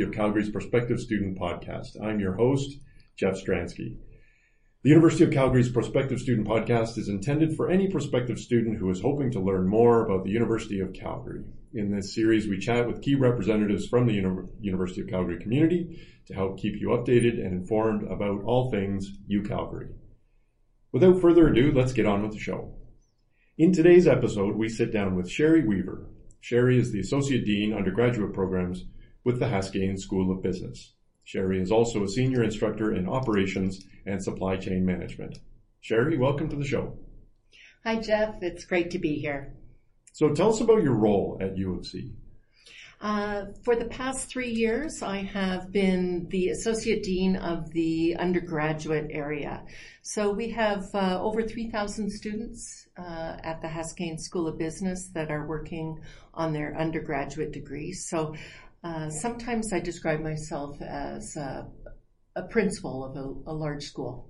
University of Calgary's Prospective Student Podcast. I'm your host, Jeff Stransky. The University of Calgary's Prospective Student Podcast is intended for any prospective student who is hoping to learn more about the University of Calgary. In this series, we chat with key representatives from the Uni- University of Calgary community to help keep you updated and informed about all things U Calgary. Without further ado, let's get on with the show. In today's episode, we sit down with Sherry Weaver, Sherry is the Associate Dean, Undergraduate Programs with the Haskayne School of Business. Sherry is also a Senior Instructor in Operations and Supply Chain Management. Sherry, welcome to the show. Hi, Jeff. It's great to be here. So tell us about your role at U of C. Uh, for the past three years, I have been the Associate Dean of the undergraduate area. So we have uh, over 3,000 students uh, at the Haskayne School of Business that are working on their undergraduate degrees. So uh, sometimes I describe myself as a, a principal of a, a large school.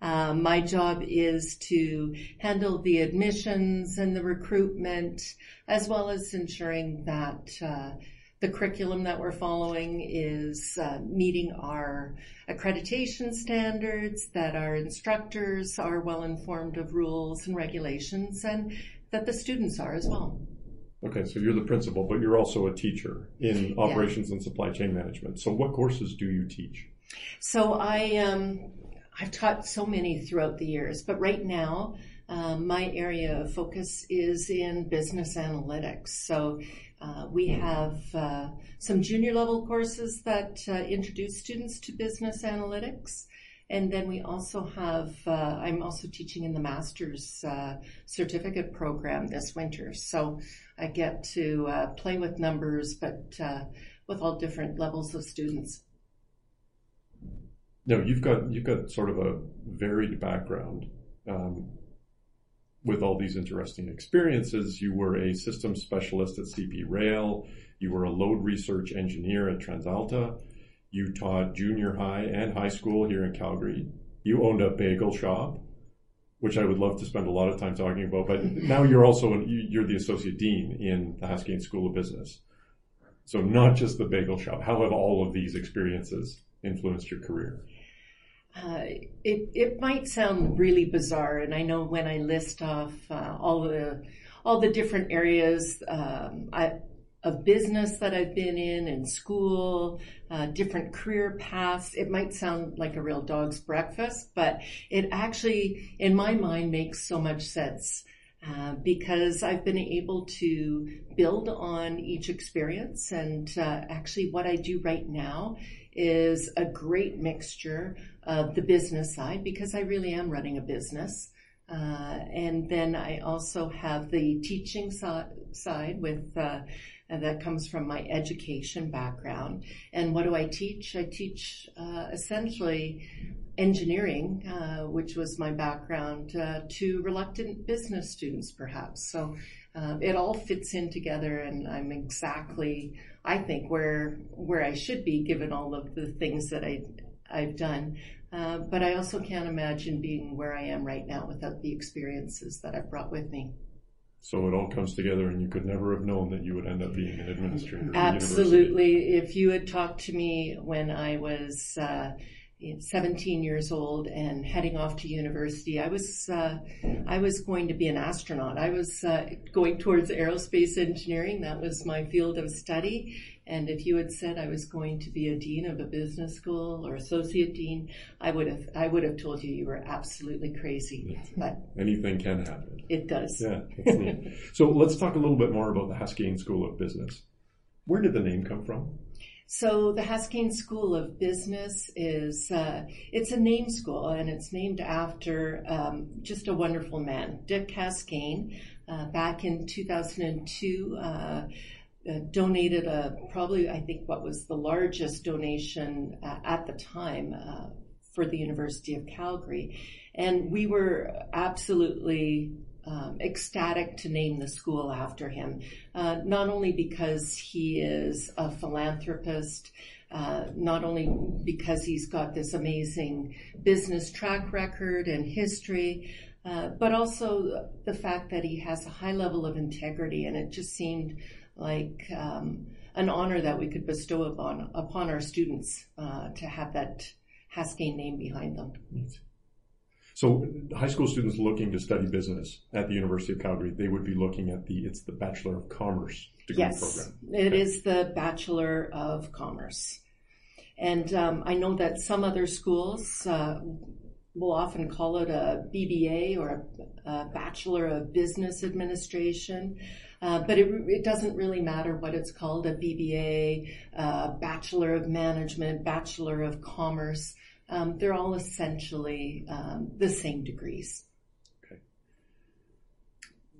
Uh, my job is to handle the admissions and the recruitment, as well as ensuring that uh, the curriculum that we're following is uh, meeting our accreditation standards, that our instructors are well informed of rules and regulations, and that the students are as well. Okay, so you're the principal, but you're also a teacher in operations yeah. and supply chain management. So, what courses do you teach? So, I um, I've taught so many throughout the years, but right now, um, my area of focus is in business analytics. So uh, we have uh, some junior level courses that uh, introduce students to business analytics. And then we also have, uh, I'm also teaching in the master's uh, certificate program this winter. So I get to uh, play with numbers, but with all different levels of students. No, you've got you've got sort of a varied background um, with all these interesting experiences. You were a systems specialist at CP Rail. You were a load research engineer at TransAlta. You taught junior high and high school here in Calgary. You owned a bagel shop, which I would love to spend a lot of time talking about. But now you're also an, you're the associate dean in the Haskayne School of Business. So not just the bagel shop. How have all of these experiences influenced your career? Uh, it it might sound really bizarre, and I know when I list off uh, all the all the different areas um, I, of business that I've been in and school, uh, different career paths, it might sound like a real dog's breakfast, but it actually, in my mind, makes so much sense. Uh, because I've been able to build on each experience. And uh, actually, what I do right now is a great mixture of the business side because I really am running a business. Uh, and then I also have the teaching so- side with uh, that comes from my education background. And what do I teach? I teach uh, essentially engineering, uh, which was my background, uh, to reluctant business students, perhaps. So uh, it all fits in together, and I'm exactly I think where where I should be given all of the things that I I've done. Uh, but I also can't imagine being where I am right now without the experiences that I've brought with me. So it all comes together, and you could never have known that you would end up being an administrator. Absolutely. If you had talked to me when I was uh, 17 years old and heading off to university. I was uh, I was going to be an astronaut. I was uh, going towards aerospace engineering. That was my field of study. And if you had said I was going to be a dean of a business school or associate dean, I would have I would have told you you were absolutely crazy. But anything can happen. It does. Yeah. so let's talk a little bit more about the Haskayne School of Business. Where did the name come from? So the Haskayne School of Business is uh, it's a name school and it's named after um, just a wonderful man, Dick Haskayne. Uh, back in 2002, uh, uh, donated a probably I think what was the largest donation uh, at the time uh, for the University of Calgary, and we were absolutely um, ecstatic to name the school after him, uh, not only because he is a philanthropist, uh, not only because he's got this amazing business track record and history, uh, but also the fact that he has a high level of integrity. And it just seemed like um, an honor that we could bestow upon upon our students uh, to have that Haskayne name behind them. So high school students looking to study business at the University of Calgary, they would be looking at the it's the Bachelor of Commerce degree yes, program. It okay. is the Bachelor of Commerce. And um, I know that some other schools uh, will often call it a BBA or a, a Bachelor of Business Administration. Uh, but it, it, doesn't really matter what it's called a BBA, uh, Bachelor of Management, Bachelor of Commerce. Um, they're all essentially um, the same degrees. Okay.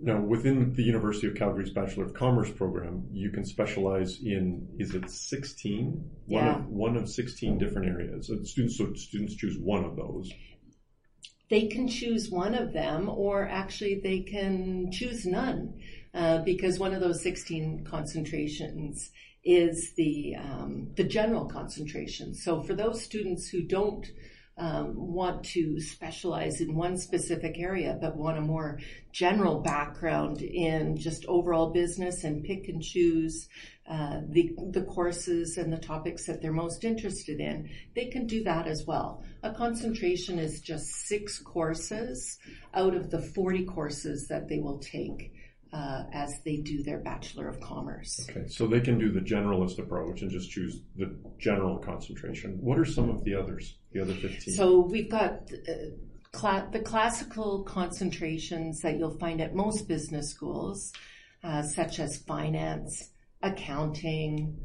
Now, within the University of Calgary's Bachelor of Commerce program, you can specialize in, is it 16? Yeah. One of, one of 16 different areas. So students, so students choose one of those they can choose one of them, or actually they can choose none, uh, because one of those 16 concentrations is the um, the general concentration. So for those students who don't um, want to specialize in one specific area, but want a more general background in just overall business and pick and choose uh, the the courses and the topics that they're most interested in, they can do that as well. A concentration is just six courses out of the 40 courses that they will take uh, as they do their Bachelor of Commerce. Okay, so they can do the generalist approach and just choose the general concentration. What are some of the others, the other 15? So we've got uh, cl- the classical concentrations that you'll find at most business schools, uh, such as finance, accounting,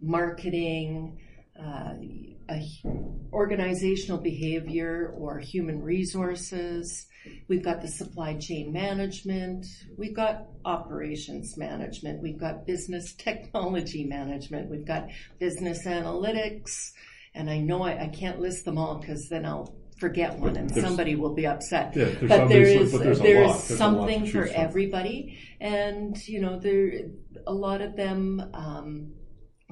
marketing, uh, organizational behavior or human resources. We've got the supply chain management. We've got operations management. We've got business technology management. We've got business analytics. And I know I, I can't list them all because then I'll forget one and there's, somebody will be upset. Yeah, but there is but there's, there's something for from. everybody. And, you know, there, a lot of them, um,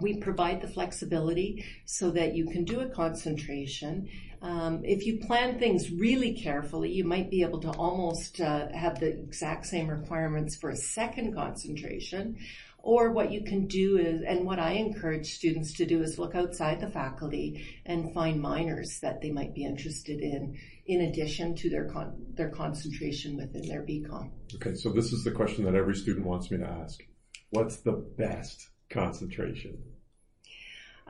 we provide the flexibility so that you can do a concentration. Um, if you plan things really carefully, you might be able to almost uh, have the exact same requirements for a second concentration. Or what you can do is, and what I encourage students to do is look outside the faculty and find minors that they might be interested in, in addition to their con- their concentration within their BCom. Okay, so this is the question that every student wants me to ask. What's the best concentration?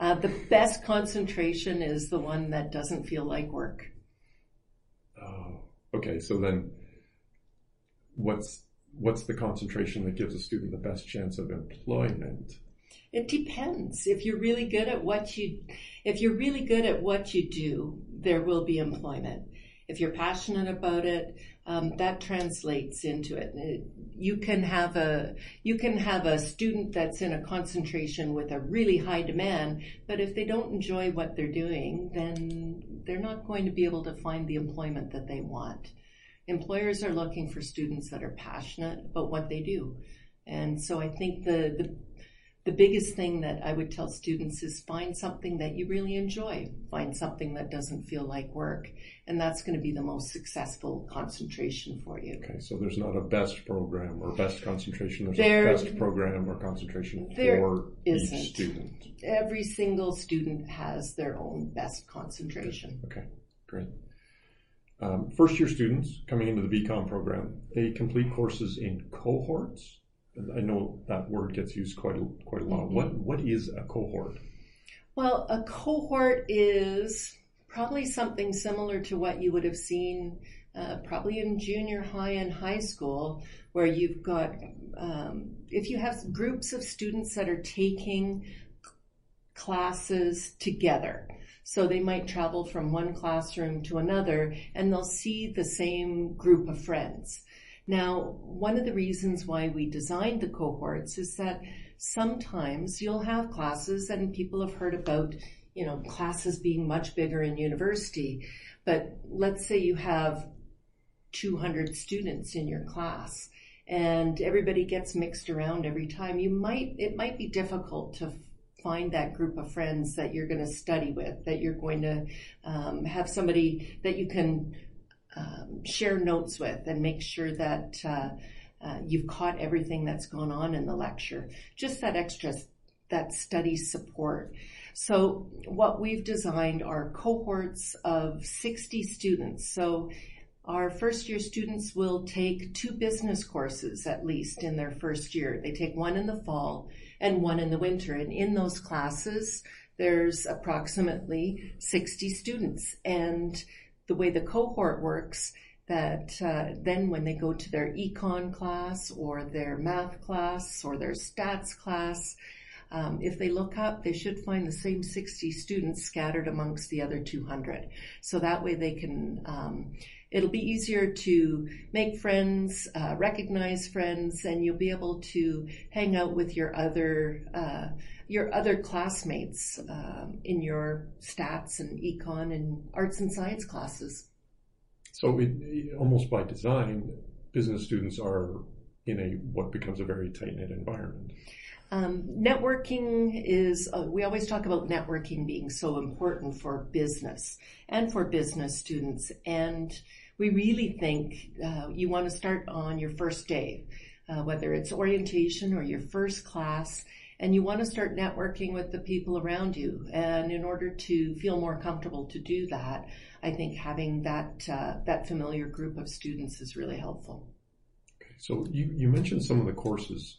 Uh, the best concentration is the one that doesn't feel like work. Oh, okay. So then, what's what's the concentration that gives a student the best chance of employment? It depends. If you're really good at what you, if you're really good at what you do, there will be employment. If you're passionate about it, um, that translates into it. You can have a you can have a student that's in a concentration with a really high demand, but if they don't enjoy what they're doing, then they're not going to be able to find the employment that they want employers are looking for students that are passionate about what they do. And so I think the, the, the biggest thing that I would tell students is find something that you really enjoy. Find something that doesn't feel like work. And that's going to be the most successful concentration for you. Okay, so there's not a best program or best concentration. There's there, a best program or concentration for isn't. each student. Every single student has their own best concentration. Okay, great. Um, first year students coming into the BCom program, they complete courses in cohorts. I know that word gets used quite a, quite a lot. Mm-hmm. What what is a cohort? Well, a cohort is probably something similar to what you would have seen uh, probably in junior high and high school, where you've got um, if you have groups of students that are taking classes together. So they might travel from one classroom to another and they'll see the same group of friends. Now, one of the reasons why we designed the cohorts is that sometimes you'll have classes and people have heard about, you know, classes being much bigger in university. But let's say you have 200 students in your class and everybody gets mixed around every time. You might, it might be difficult to find that group of friends that you're going to study with, that you're going to um, have somebody that you can um, share notes with and make sure that uh, uh, you've caught everything that's gone on in the lecture. Just that extra, that study support. So what we've designed are cohorts of 60 students. So our first year students will take two business courses at least in their first year. They take one in the fall and one in the winter. And in those classes, there's approximately 60 students. And the way the cohort works, that uh, then when they go to their econ class or their math class or their stats class, um, if they look up, they should find the same 60 students scattered amongst the other 200. So that way they can, um, it'll be easier to make friends, uh, recognize friends, and you'll be able to hang out with your other, uh, your other classmates um, in your stats and econ and arts and science classes. So it, almost by design, business students are in a what becomes a very tight knit environment. Um, networking is, uh, we always talk about networking being so important for business and for business students. And we really think uh, you want to start on your first day, uh, whether it's orientation or your first class, and you want to start networking with the people around you. And in order to feel more comfortable to do that, I think having that uh, that familiar group of students is really helpful. Okay. So you, you mentioned some of the courses.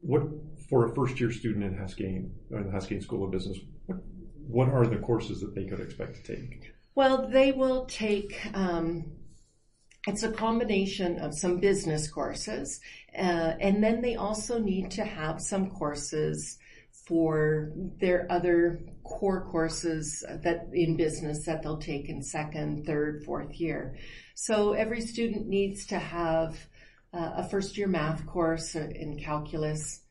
What for a first year student in Haskayne, in the Haskayne School of Business, what, what are the courses that they could expect to take? Well, they will take, um, it's a combination of some business courses, uh, and then they also need to have some courses for their other core courses that in business that they'll take in second, third, fourth year. So every student needs to have uh, a first year math course in calculus.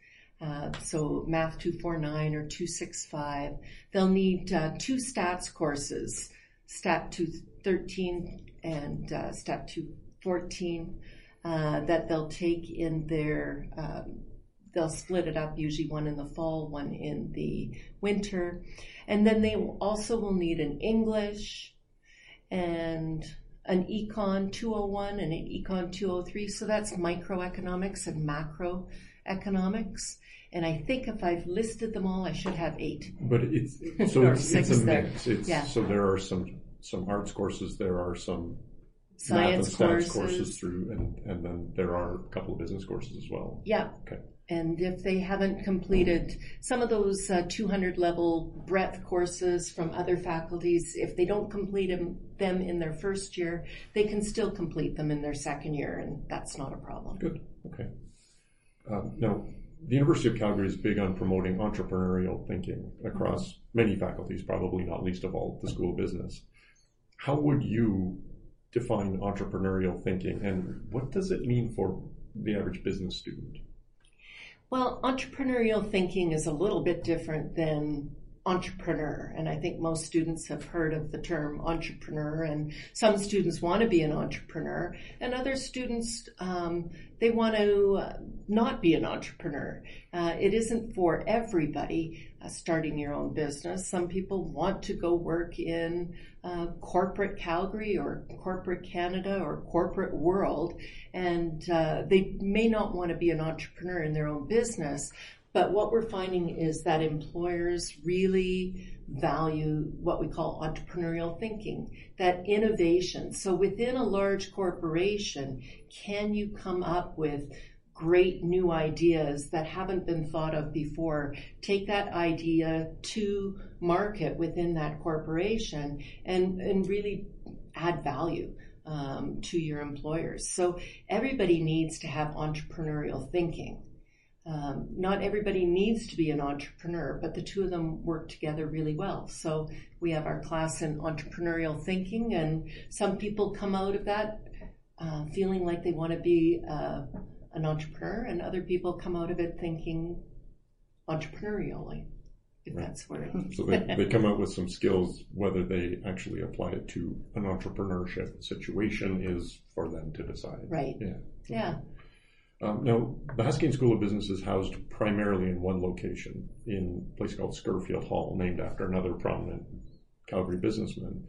Uh, so math 249 or 265. They'll need uh, two stats courses, stat 213 and uh, stat 214 uh, that they'll take in their um, they'll split it up, usually one in the fall, one in the winter. And then they also will need an English and an Econ 201 and an Econ 203. So that's microeconomics and macroeconomics. And I think if I've listed them all, I should have eight. But it's, so it's, it's a mix. It's, yeah. So there are some, some arts courses, there are some science math and courses. courses through, and, and then there are a couple of business courses as well. Yeah. Okay. And if they haven't completed some of those uh, 200 level breadth courses from other faculties, if they don't complete them, them in their first year, they can still complete them in their second year, and that's not a problem. Good. Okay. Um, now, the University of Calgary is big on promoting entrepreneurial thinking across many faculties, probably not least of all the School of Business. How would you define entrepreneurial thinking, and what does it mean for the average business student? Well, entrepreneurial thinking is a little bit different than entrepreneur. And I think most students have heard of the term entrepreneur and some students want to be an entrepreneur and other students, um, they want to not be an entrepreneur. Uh, it isn't for everybody starting your own business. Some people want to go work in uh, corporate Calgary or corporate Canada or corporate world and uh, they may not want to be an entrepreneur in their own business, but what we're finding is that employers really value what we call entrepreneurial thinking, that innovation. So within a large corporation, can you come up with great new ideas that haven't been thought of before? Take that idea to market within that corporation and, and really add value. Um, to your employers. So everybody needs to have entrepreneurial thinking. Um, not everybody needs to be an entrepreneur, but the two of them work together really well. So we have our class in entrepreneurial thinking, and some people come out of that uh, feeling like they want to be uh, an entrepreneur, and other people come out of it thinking entrepreneurially. If right. that's where it so they, they come out with some skills, whether they actually apply it to an entrepreneurship situation is for them to decide. Right. Yeah. Yeah. Um, now, the Haskayne School of Business is housed primarily in one location, in a place called Scurfield Hall, named after another prominent Calgary businessman.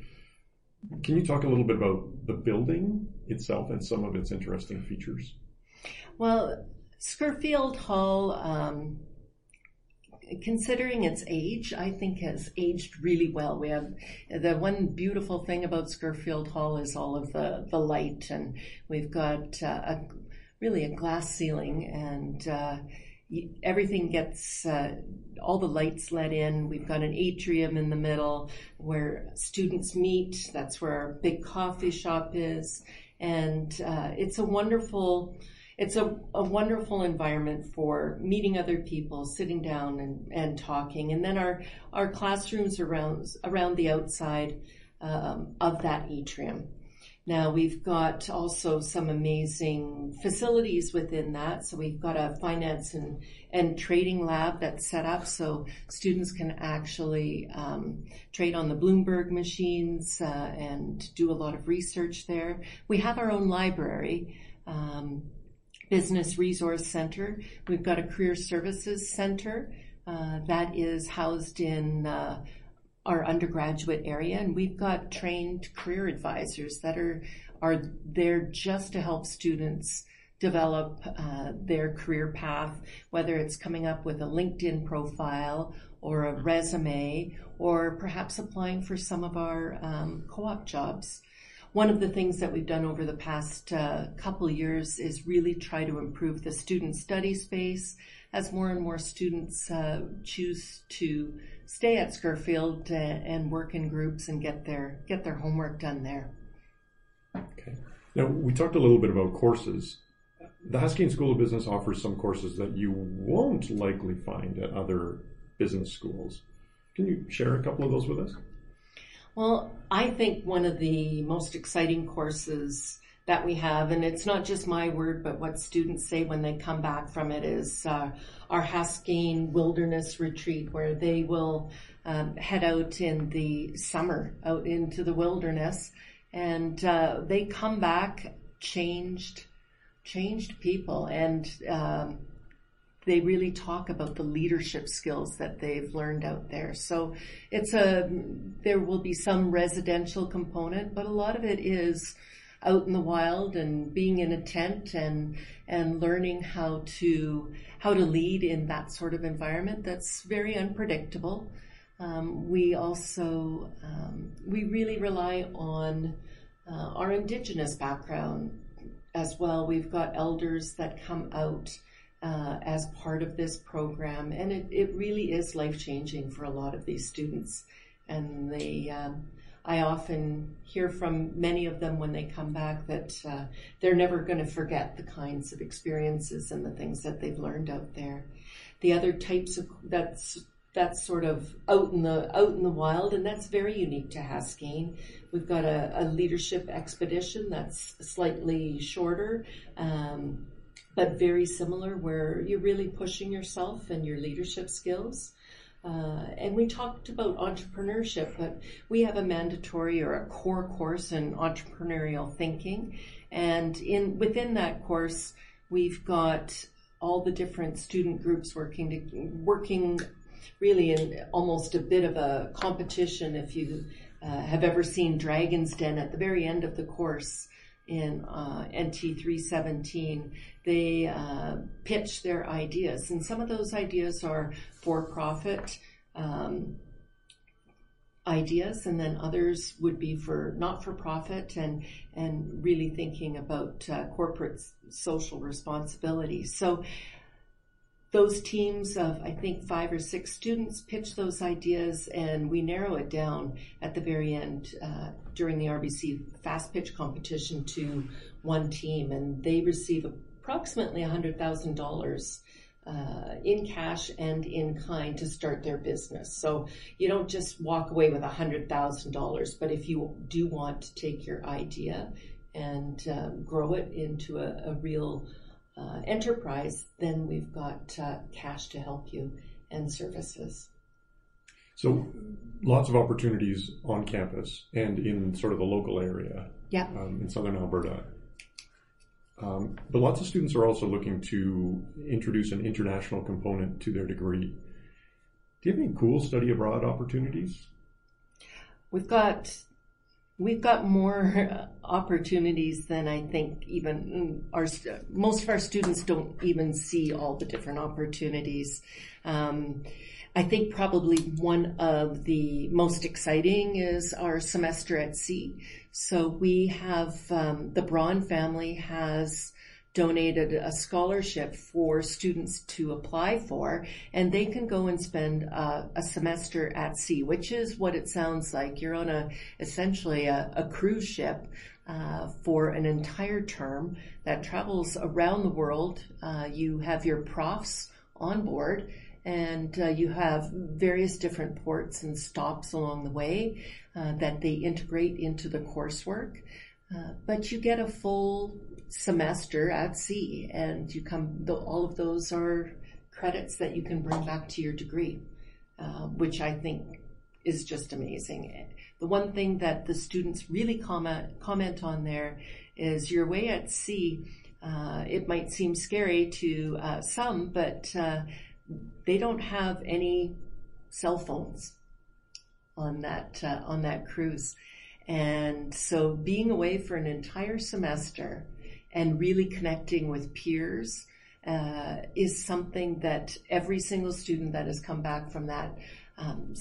Can you talk a little bit about the building itself and some of its interesting features? Well, Scurfield Hall, um, considering its age, I think has aged really well. We have the one beautiful thing about Scurfield Hall is all of the, the light, and we've got uh, a really a glass ceiling, and uh, everything gets uh, all the lights let in. We've got an atrium in the middle where students meet. That's where our big coffee shop is, and uh, it's a wonderful it's a, a wonderful environment for meeting other people, sitting down and, and talking. And then our, our classrooms around, around the outside um, of that atrium. Now we've got also some amazing facilities within that. So we've got a finance and, and trading lab that's set up so students can actually um, trade on the Bloomberg machines uh, and do a lot of research there. We have our own library. Um, Business Resource Center. We've got a Career Services Center uh, that is housed in uh, our undergraduate area, and we've got trained career advisors that are are there just to help students develop uh, their career path, whether it's coming up with a LinkedIn profile or a resume, or perhaps applying for some of our um, co-op jobs one of the things that we've done over the past uh, couple years is really try to improve the student study space as more and more students uh, choose to stay at Scurfield and, and work in groups and get their get their homework done there. Okay. Now we talked a little bit about courses. The Haskayne School of Business offers some courses that you won't likely find at other business schools. Can you share a couple of those with us? Well, I think one of the most exciting courses that we have, and it's not just my word, but what students say when they come back from it is uh, our Haskayne Wilderness Retreat, where they will um, head out in the summer out into the wilderness, and uh, they come back changed, changed people, and um, they really talk about the leadership skills that they've learned out there. So it's a, there will be some residential component, but a lot of it is out in the wild and being in a tent and, and learning how to, how to lead in that sort of environment that's very unpredictable. Um, we also, um, we really rely on uh, our indigenous background as well. We've got elders that come out uh, as part of this program, and it, it really is life changing for a lot of these students. And they, um, I often hear from many of them when they come back that uh, they're never going to forget the kinds of experiences and the things that they've learned out there. The other types of that's that's sort of out in the out in the wild, and that's very unique to Haskayne. We've got a, a leadership expedition that's slightly shorter. Um, but very similar where you're really pushing yourself and your leadership skills. Uh, and we talked about entrepreneurship, but we have a mandatory or a core course in entrepreneurial thinking. And in within that course, we've got all the different student groups working to, working really in almost a bit of a competition. If you uh, have ever seen Dragon's Den at the very end of the course, in uh, ENTI 317, they uh, pitch their ideas. And some of those ideas are for profit um, ideas, and then others would be for not for profit and, and really thinking about uh, corporate social responsibility. So those teams of, I think, five or six students pitch those ideas and we narrow it down at the very end uh, during the RBC fast pitch competition to one team and they receive approximately $100,000 uh, in cash and in kind to start their business. So you don't just walk away with $100,000, but if you do want to take your idea and um, grow it into a, a real uh, enterprise, then we've got uh, cash to help you and services. So, lots of opportunities on campus and in sort of the local area. Yeah. Um, in southern Alberta. Um, but lots of students are also looking to introduce an international component to their degree. Do you have any cool study abroad opportunities? We've got We've got more opportunities than I think even our most of our students don't even see all the different opportunities. Um, I think probably one of the most exciting is our semester at sea. So we have um, the Braun family has donated a scholarship for students to apply for, and they can go and spend uh, a semester at sea, which is what it sounds like. You're on a essentially a, a cruise ship uh, for an entire term that travels around the world. Uh, you have your profs on board. And uh, you have various different ports and stops along the way uh, that they integrate into the coursework. Uh, but you get a full semester at sea, and you come. The, all of those are credits that you can bring back to your degree, uh, which I think is just amazing. The one thing that the students really comment comment on there is you're away at sea. Uh, it might seem scary to uh, some, but uh, they don't have any cell phones on that uh, on that cruise. And so being away for an entire semester and really connecting with peers uh, is something that every single student that has come back from that, um,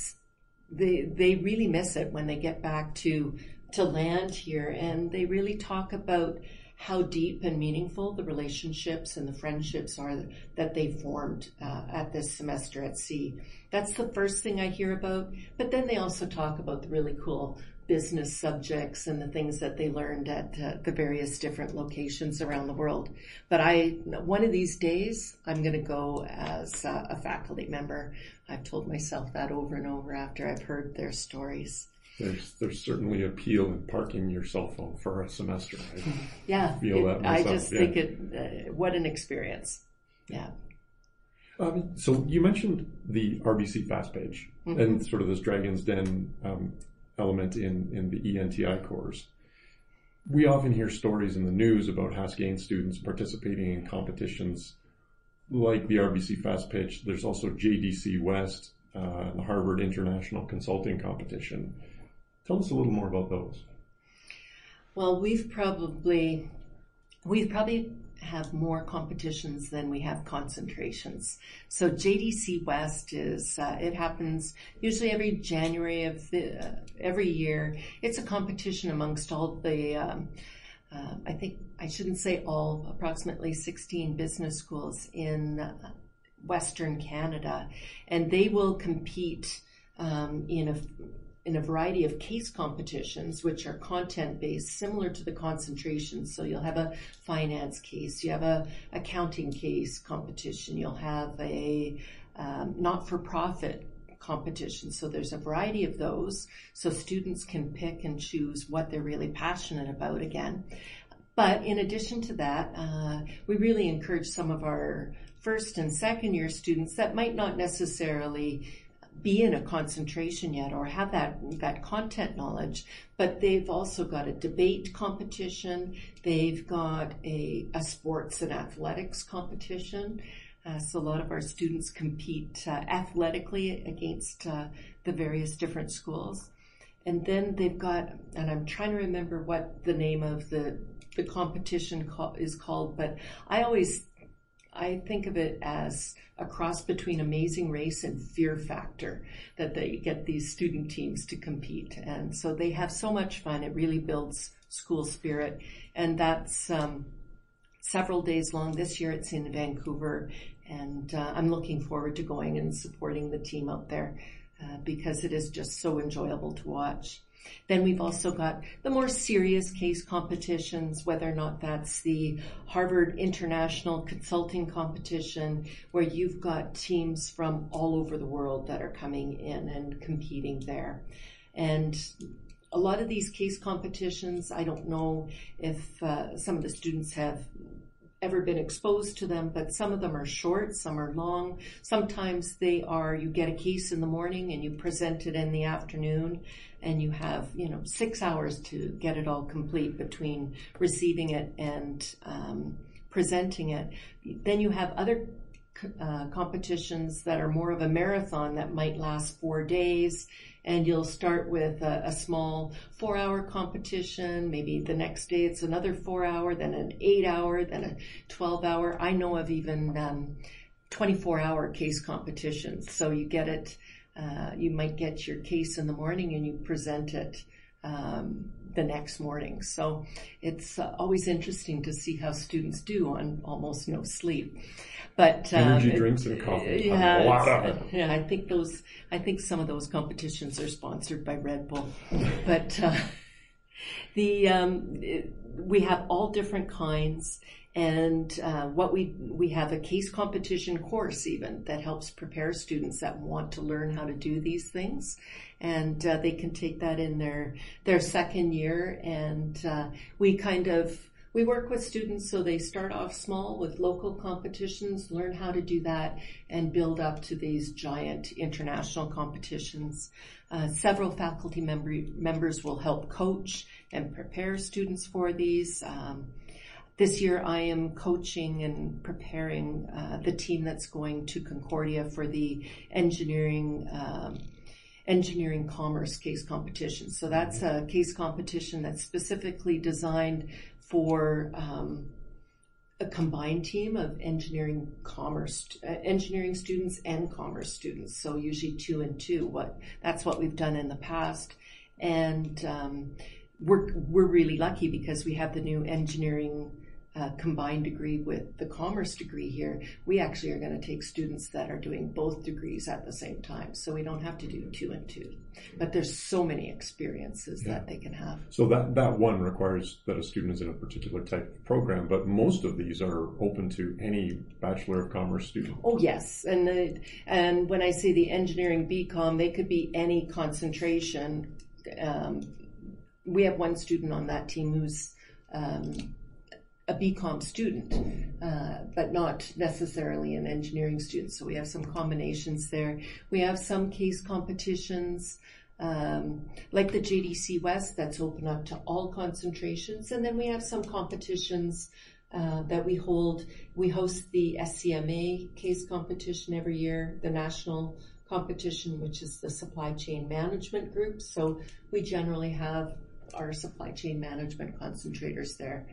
they, they really miss it when they get back to, to land here. And they really talk about how deep and meaningful the relationships and the friendships are that they formed uh, at this semester at sea. That's the first thing I hear about. But then they also talk about the really cool business subjects and the things that they learned at uh, the various different locations around the world. But I, one of these days, I'm going to go as uh, a faculty member. I've told myself that over and over after I've heard their stories. There's there's certainly appeal in parking your cell phone for a semester. I yeah, feel it, that myself. I just yeah. think it. Uh, what an experience. Yeah. Um, so you mentioned the RBC Fast Pitch mm-hmm. and sort of this Dragon's Den um, element in, in the ENTI course. We often hear stories in the news about Haskayne students participating in competitions like the RBC Fast Pitch. There's also JDC West, uh, the Harvard International Consulting Competition. Tell us a little more about those. Well, we've probably we've probably have more competitions than we have concentrations. So JDC West is uh, it happens usually every January of the, uh, every year. It's a competition amongst all the um, uh, I think I shouldn't say all approximately 16 business schools in uh, Western Canada, and they will compete um, in a in a variety of case competitions, which are content based, similar to the concentration. So you'll have a finance case, you have a accounting case competition, you'll have a um, not for profit competition. So there's a variety of those. So students can pick and choose what they're really passionate about again. But in addition to that, uh, we really encourage some of our first and second year students that might not necessarily be in a concentration yet or have that that content knowledge but they've also got a debate competition. They've got a, a sports and athletics competition. Uh, so a lot of our students compete uh, athletically against uh, the various different schools. And then they've got and i'm trying to remember what the name of the the competition is called but i always I think of it as a cross between Amazing Race and Fear Factor that they get these student teams to compete. And so they have so much fun. It really builds school spirit. And that's um, several days long. This year it's in Vancouver. And uh, I'm looking forward to going and supporting the team out there uh, because it is just so enjoyable to watch. Then we've also got the more serious case competitions, whether or not that's the Harvard International Consulting Competition, where you've got teams from all over the world that are coming in and competing there. And a lot of these case competitions, I don't know if uh, some of the students have ever been exposed to them, but some of them are short, some are long. Sometimes they are, you get a case in the morning and you present it in the afternoon and you have, you know, six hours to get it all complete between receiving it and um, presenting it. Then you have other uh, competitions that are more of a marathon that might last four days. And you'll start with a, a small four hour competition. Maybe the next day it's another four hour, then an eight hour, then a 12 hour. I know of even um, 24 hour case competitions. So you get it, uh, you might get your case in the morning and you present it um, the next morning. So it's uh, always interesting to see how students do on almost no sleep. But um, energy drinks and coffee, yeah, a lot of it. Yeah, I think those. I think some of those competitions are sponsored by Red Bull, but uh, the um, we have all different kinds. And uh, what we we have a case competition course even that helps prepare students that want to learn how to do these things, and uh, they can take that in their their second year. And uh, we kind of we work with students so they start off small with local competitions, learn how to do that, and build up to these giant international competitions. Uh, several faculty member, members will help coach and prepare students for these. Um, this year I am coaching and preparing uh, the team that's going to Concordia for the engineering um, engineering commerce case competition. So that's a case competition that's specifically designed for um, a combined team of engineering commerce uh, engineering students and commerce students. So usually two and two. What that's what we've done in the past, and um, we're we're really lucky because we have the new engineering uh, combined degree with the commerce degree here, we actually are going to take students that are doing both degrees at the same time. So we don't have to do two and two. But there's so many experiences yeah. that they can have. So that, that one requires that a student is in a particular type of program, but most of these are open to any Bachelor of Commerce student. Oh, yes. And, the, and when I say the engineering BCom, they could be any concentration. Um, we have one student on that team who's um, a BCom student, uh, but not necessarily an engineering student. So we have some combinations there. We have some case competitions, um, like the JDC West, that's open up to all concentrations. And then we have some competitions uh, that we hold. We host the SCMA case competition every year, the national competition, which is the supply chain management group. So we generally have our supply chain management concentrators there.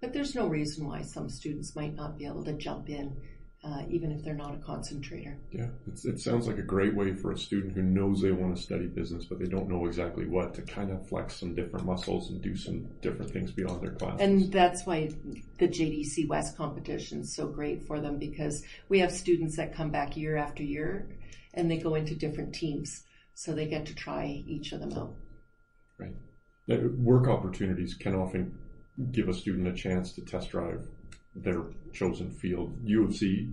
But there's no reason why some students might not be able to jump in, uh, even if they're not a concentrator. Yeah, it sounds like a great way for a student who knows they want to study business, but they don't know exactly what to kind of flex some different muscles and do some different things beyond their class. And that's why the JDC West competition is so great for them because we have students that come back year after year and they go into different teams. So they get to try each of them out. Right. Work opportunities can often give a student a chance to test drive their chosen field. U of C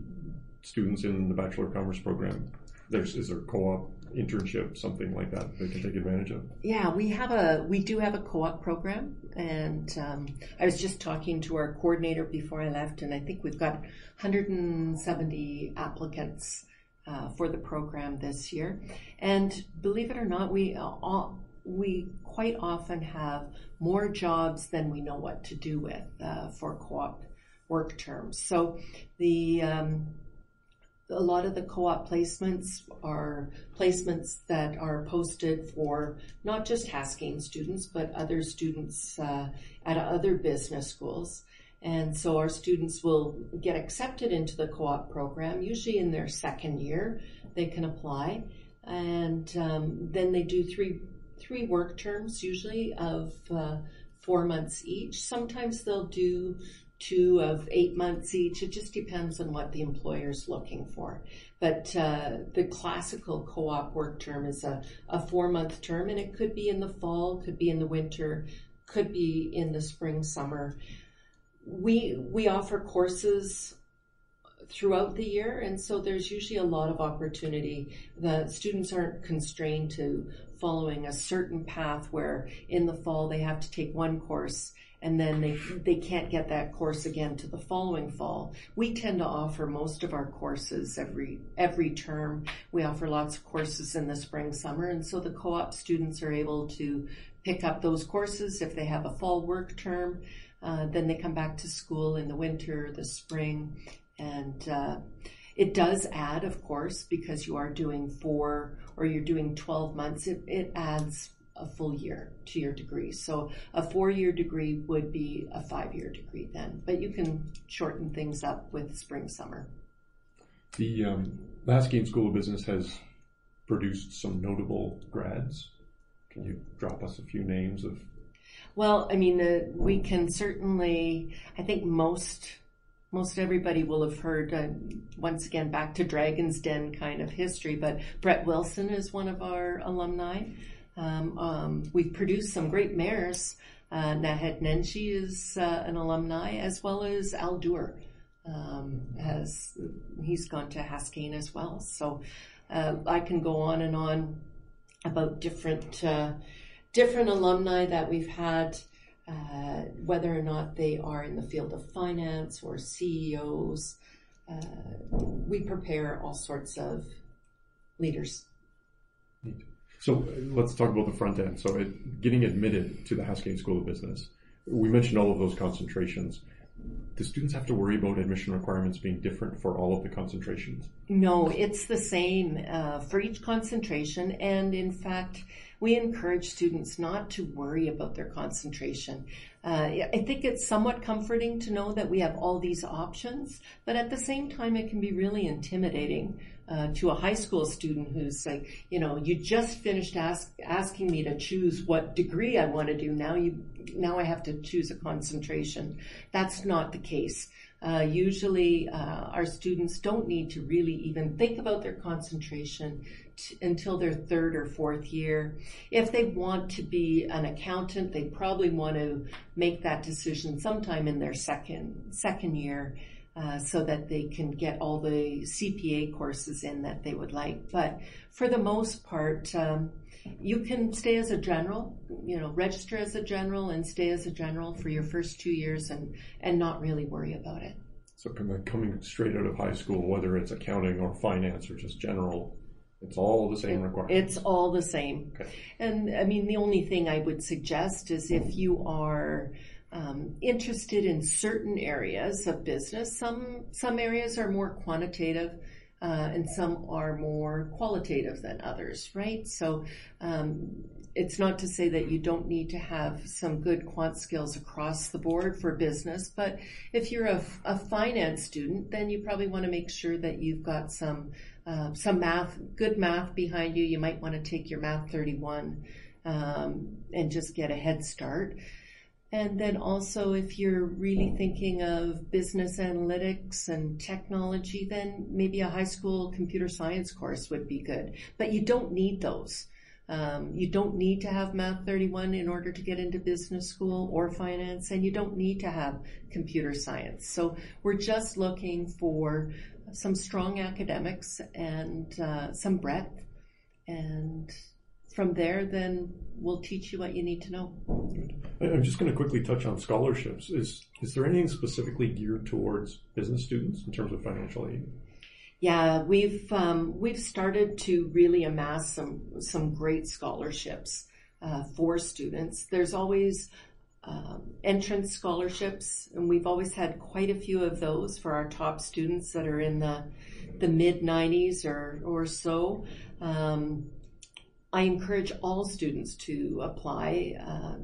students in the Bachelor of Commerce program, there's is there co-op internship, something like that they can take advantage of? Yeah, we have a we do have a co-op program, and um, I was just talking to our coordinator before I left, and I think we've got 170 applicants uh, for the program this year. And believe it or not, we all we quite often have more jobs than we know what to do with uh, for co-op work terms. So the um, a lot of the co-op placements are placements that are posted for not just Haskayne students, but other students uh, at other business schools. And so our students will get accepted into the co-op program, usually in their second year, they can apply. And um, then they do three three work terms usually of uh, four months each. Sometimes they'll do two of eight months each. It just depends on what the employer is looking for. But uh, the classical co-op work term is a, a four month term and it could be in the fall, could be in the winter, could be in the spring, summer. We, we offer courses throughout the year and so there's usually a lot of opportunity. The students aren't constrained to following a certain path where in the fall they have to take one course and then they they can't get that course again to the following fall. We tend to offer most of our courses every every term. We offer lots of courses in the spring summer and so the co-op students are able to pick up those courses if they have a fall work term. Uh, then they come back to school in the winter, the spring, and uh, it does add, of course, because you are doing four or you're doing 12 months, it, it adds a full year to your degree. So a four year degree would be a five year degree then, but you can shorten things up with spring summer. The um, School of Business has produced some notable grads. Can you drop us a few names of? Well, I mean, uh, we can certainly. I think most most everybody will have heard uh, once again back to Dragon's Den kind of history, but Brett Wilson is one of our alumni. Um, um, we've produced some great mayors. Uh, Naheed Nenshi is uh, an alumni, as well as Al Duerr. Um, has he's gone to Haskayne as well. So uh, I can go on and on about different uh, different alumni that we've had, uh, whether or not they are in the field of finance or CEOs. Uh, we prepare all sorts of leaders. So let's talk about the front end. So it, getting admitted to the Haskayne School of Business, we mentioned all of those concentrations do students have to worry about admission requirements being different for all of the concentrations? No, it's the same uh, for each concentration. And in fact, we encourage students not to worry about their concentration. Uh, I think it's somewhat comforting to know that we have all these options, but at the same time, it can be really intimidating uh, to a high school student who's like, you know, you just finished ask, asking me to choose what degree I want to do. Now you, now I have to choose a concentration. That's not the case. Uh, usually, uh, our students don't need to really even think about their concentration t- until their third or fourth year. If they want to be an accountant, they probably want to make that decision sometime in their second second year. Uh, so that they can get all the CPA courses in that they would like. But for the most part, um, you can stay as a general, you know, register as a general and stay as a general for your first two years and, and not really worry about it. So coming straight out of high school, whether it's accounting or finance or just general, it's all the same requirements. It's all the same. Okay. And I mean, the only thing I would suggest is if you are um, interested in certain areas of business. Some some areas are more quantitative. Uh, and some are more qualitative than others, right? So um, it's not to say that you don't need to have some good quant skills across the board for business, but if you're a, a finance student, then you probably want to make sure that you've got some uh, some math, good math behind you. You might want to take your Math 31 um, and just get a head start. And then also, if you're really thinking of business analytics and technology, then maybe a high school computer science course would be good. But you don't need those. Um, you don't need to have Math 31 in order to get into business school or finance, and you don't need to have computer science. So we're just looking for some strong academics and uh, some breadth. And from there, then we'll teach you what you need to know. I'm just going to quickly touch on scholarships. Is is there anything specifically geared towards business students in terms of financial aid? Yeah, we've um, we've started to really amass some some great scholarships uh, for students. There's always um, entrance scholarships, and we've always had quite a few of those for our top students that are in the the mid 90s or or so. Um, I encourage all students to apply uh,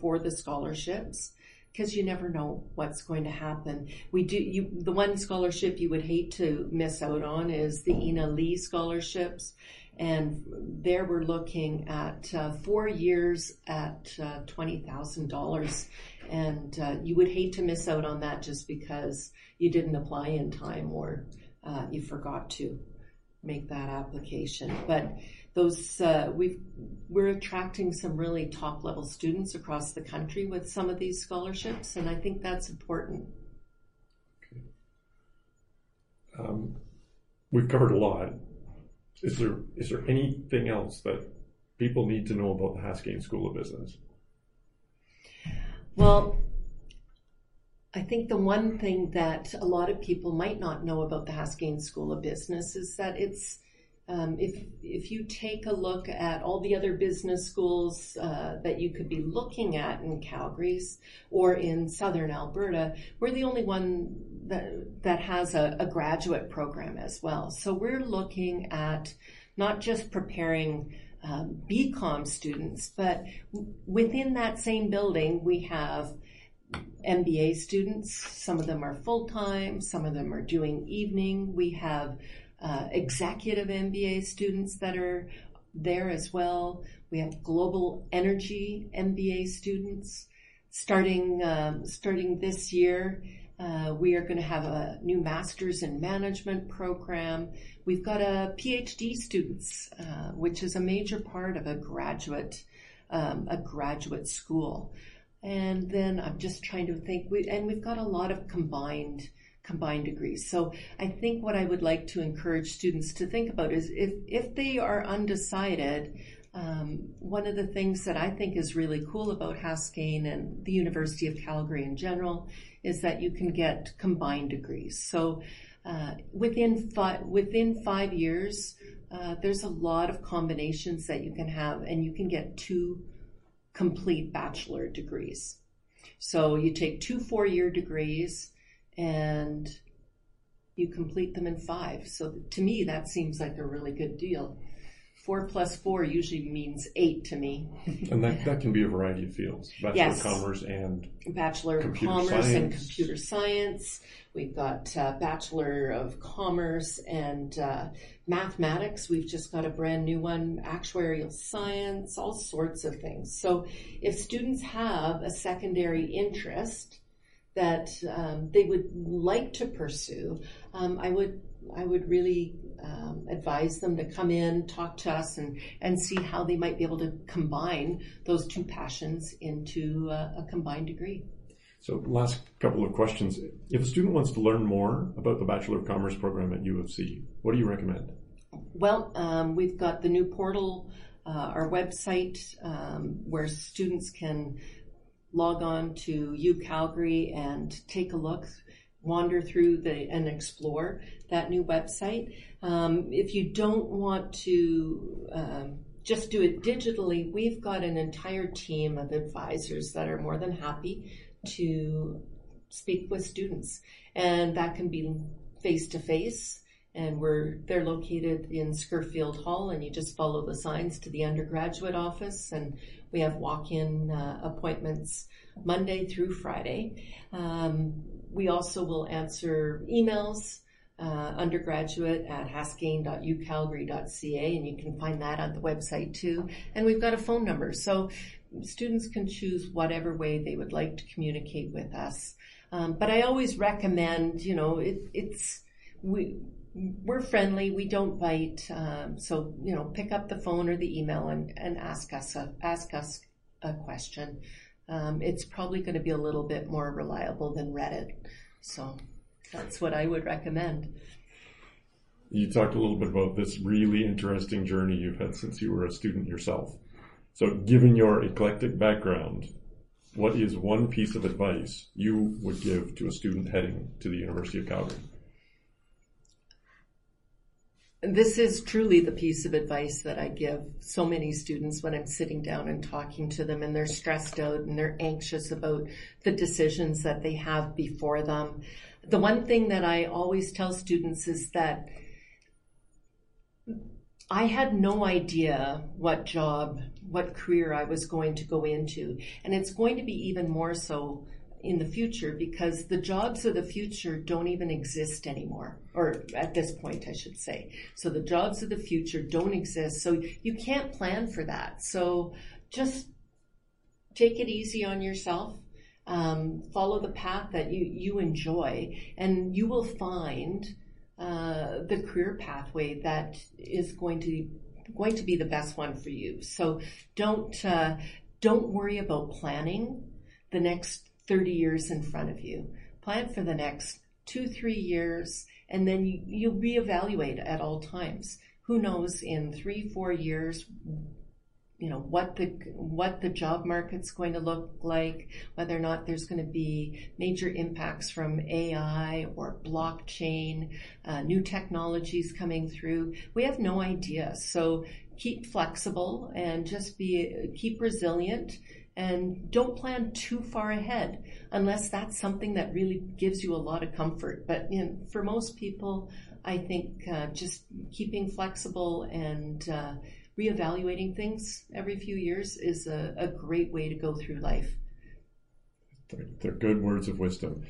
for the scholarships because you never know what's going to happen. We do you the one scholarship you would hate to miss out on is the Ina Lee scholarships, and there we're looking at uh, four years at uh, twenty thousand dollars, and uh, you would hate to miss out on that just because you didn't apply in time or uh, you forgot to make that application, but those uh, we we're attracting some really top level students across the country with some of these scholarships, and I think that's important. Okay. Um, we've covered a lot. Is there is there anything else that people need to know about the Haskayne School of Business? Well, I think the one thing that a lot of people might not know about the Haskayne School of Business is that it's um, if if you take a look at all the other business schools uh, that you could be looking at in Calgary's or in southern Alberta, we're the only one that that has a, a graduate program as well. So we're looking at not just preparing um, BCom students, but within that same building we have MBA students. Some of them are full time, some of them are doing evening. We have uh, executive MBA students that are there as well. We have global energy MBA students starting um, starting this year. Uh, we are going to have a new master's in management program. We've got a PhD students, uh, which is a major part of a graduate um, a graduate school. And then I'm just trying to think. We, and we've got a lot of combined combined degrees. So I think what I would like to encourage students to think about is if, if they are undecided, um, one of the things that I think is really cool about Haskayne and the University of Calgary in general is that you can get combined degrees. So uh, within five within five years, uh, there's a lot of combinations that you can have, and you can get two complete bachelor degrees. So you take two four-year degrees and you complete them in five. So to me, that seems like a really good deal. Four plus four usually means eight to me. And that, that can be a variety of fields. Bachelor yes. of Commerce and Bachelor of Commerce science. and Computer Science. We've got uh, Bachelor of Commerce and uh, Mathematics. We've just got a brand new one, Actuarial Science, all sorts of things. So if students have a secondary interest, that um, they would like to pursue, um, I would I would really um, advise them to come in, talk to us, and and see how they might be able to combine those two passions into a, a combined degree. So, last couple of questions. If a student wants to learn more about the Bachelor of Commerce program at U of C, what do you recommend? Well, um, we've got the new portal, uh, our website, um, where students can log on to U Calgary and take a look, wander through the and explore that new website. Um, if you don't want to um, just do it digitally, we've got an entire team of advisors that are more than happy to speak with students, and that can be face to face and we're they're located in Scurfield Hall, and you just follow the signs to the undergraduate office, and we have walk-in uh, appointments Monday through Friday. Um, we also will answer emails. Uh, undergraduate at haskayne.ucalgary.ca, and you can find that on the website too. And we've got a phone number, so students can choose whatever way they would like to communicate with us. Um, but I always recommend, you know, it, it's we we're friendly. We don't bite. Um, so you know, pick up the phone or the email and, and ask us a, ask us a question. Um, it's probably going to be a little bit more reliable than Reddit. So that's what I would recommend. You talked a little bit about this really interesting journey you've had since you were a student yourself. So, given your eclectic background, what is one piece of advice you would give to a student heading to the University of Calgary? This is truly the piece of advice that I give so many students when I'm sitting down and talking to them and they're stressed out and they're anxious about the decisions that they have before them. The one thing that I always tell students is that I had no idea what job, what career I was going to go into. And it's going to be even more so in the future because the jobs of the future don't even exist anymore, or at this point, I should say. So the jobs of the future don't exist. So you can't plan for that. So just take it easy on yourself. Um, follow the path that you, you enjoy, and you will find uh, the career pathway that is going to going to be the best one for you. So don't uh, don't worry about planning the next 30 years in front of you. Plan for the next two, three years, and then you, you reevaluate at all times. Who knows, in three, four years, you know what the what the job market's going to look like, whether or not there's going to be major impacts from AI or blockchain, uh, new technologies coming through. We have no idea. So keep flexible and just be keep resilient and don't plan too far ahead unless that's something that really gives you a lot of comfort. But you know, for most people, I think uh, just keeping flexible and uh, reevaluating things every few years is a, a great way to go through life. They're, they're good words of wisdom.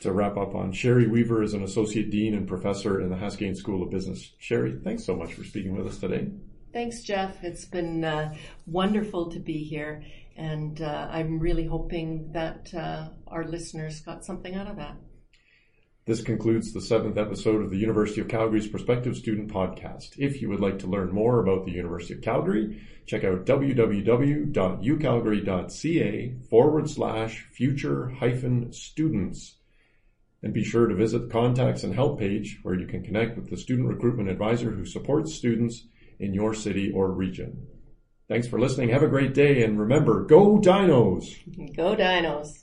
To wrap up on, Sherry Weaver is an associate dean and professor in the Haskayne School of Business. Sherry, thanks so much for speaking with us today. Thanks, Jeff. It's been uh, wonderful to be here, and uh, I'm really hoping that uh, our listeners got something out of that. This concludes the seventh episode of the University of Calgary's Prospective Student Podcast. If you would like to learn more about the University of Calgary, check out www.ucalgary.ca forward slash future hyphen students. And be sure to visit the contacts and help page where you can connect with the student recruitment advisor who supports students in your city or region. Thanks for listening. Have a great day. And remember, go Dinos! Go Dinos!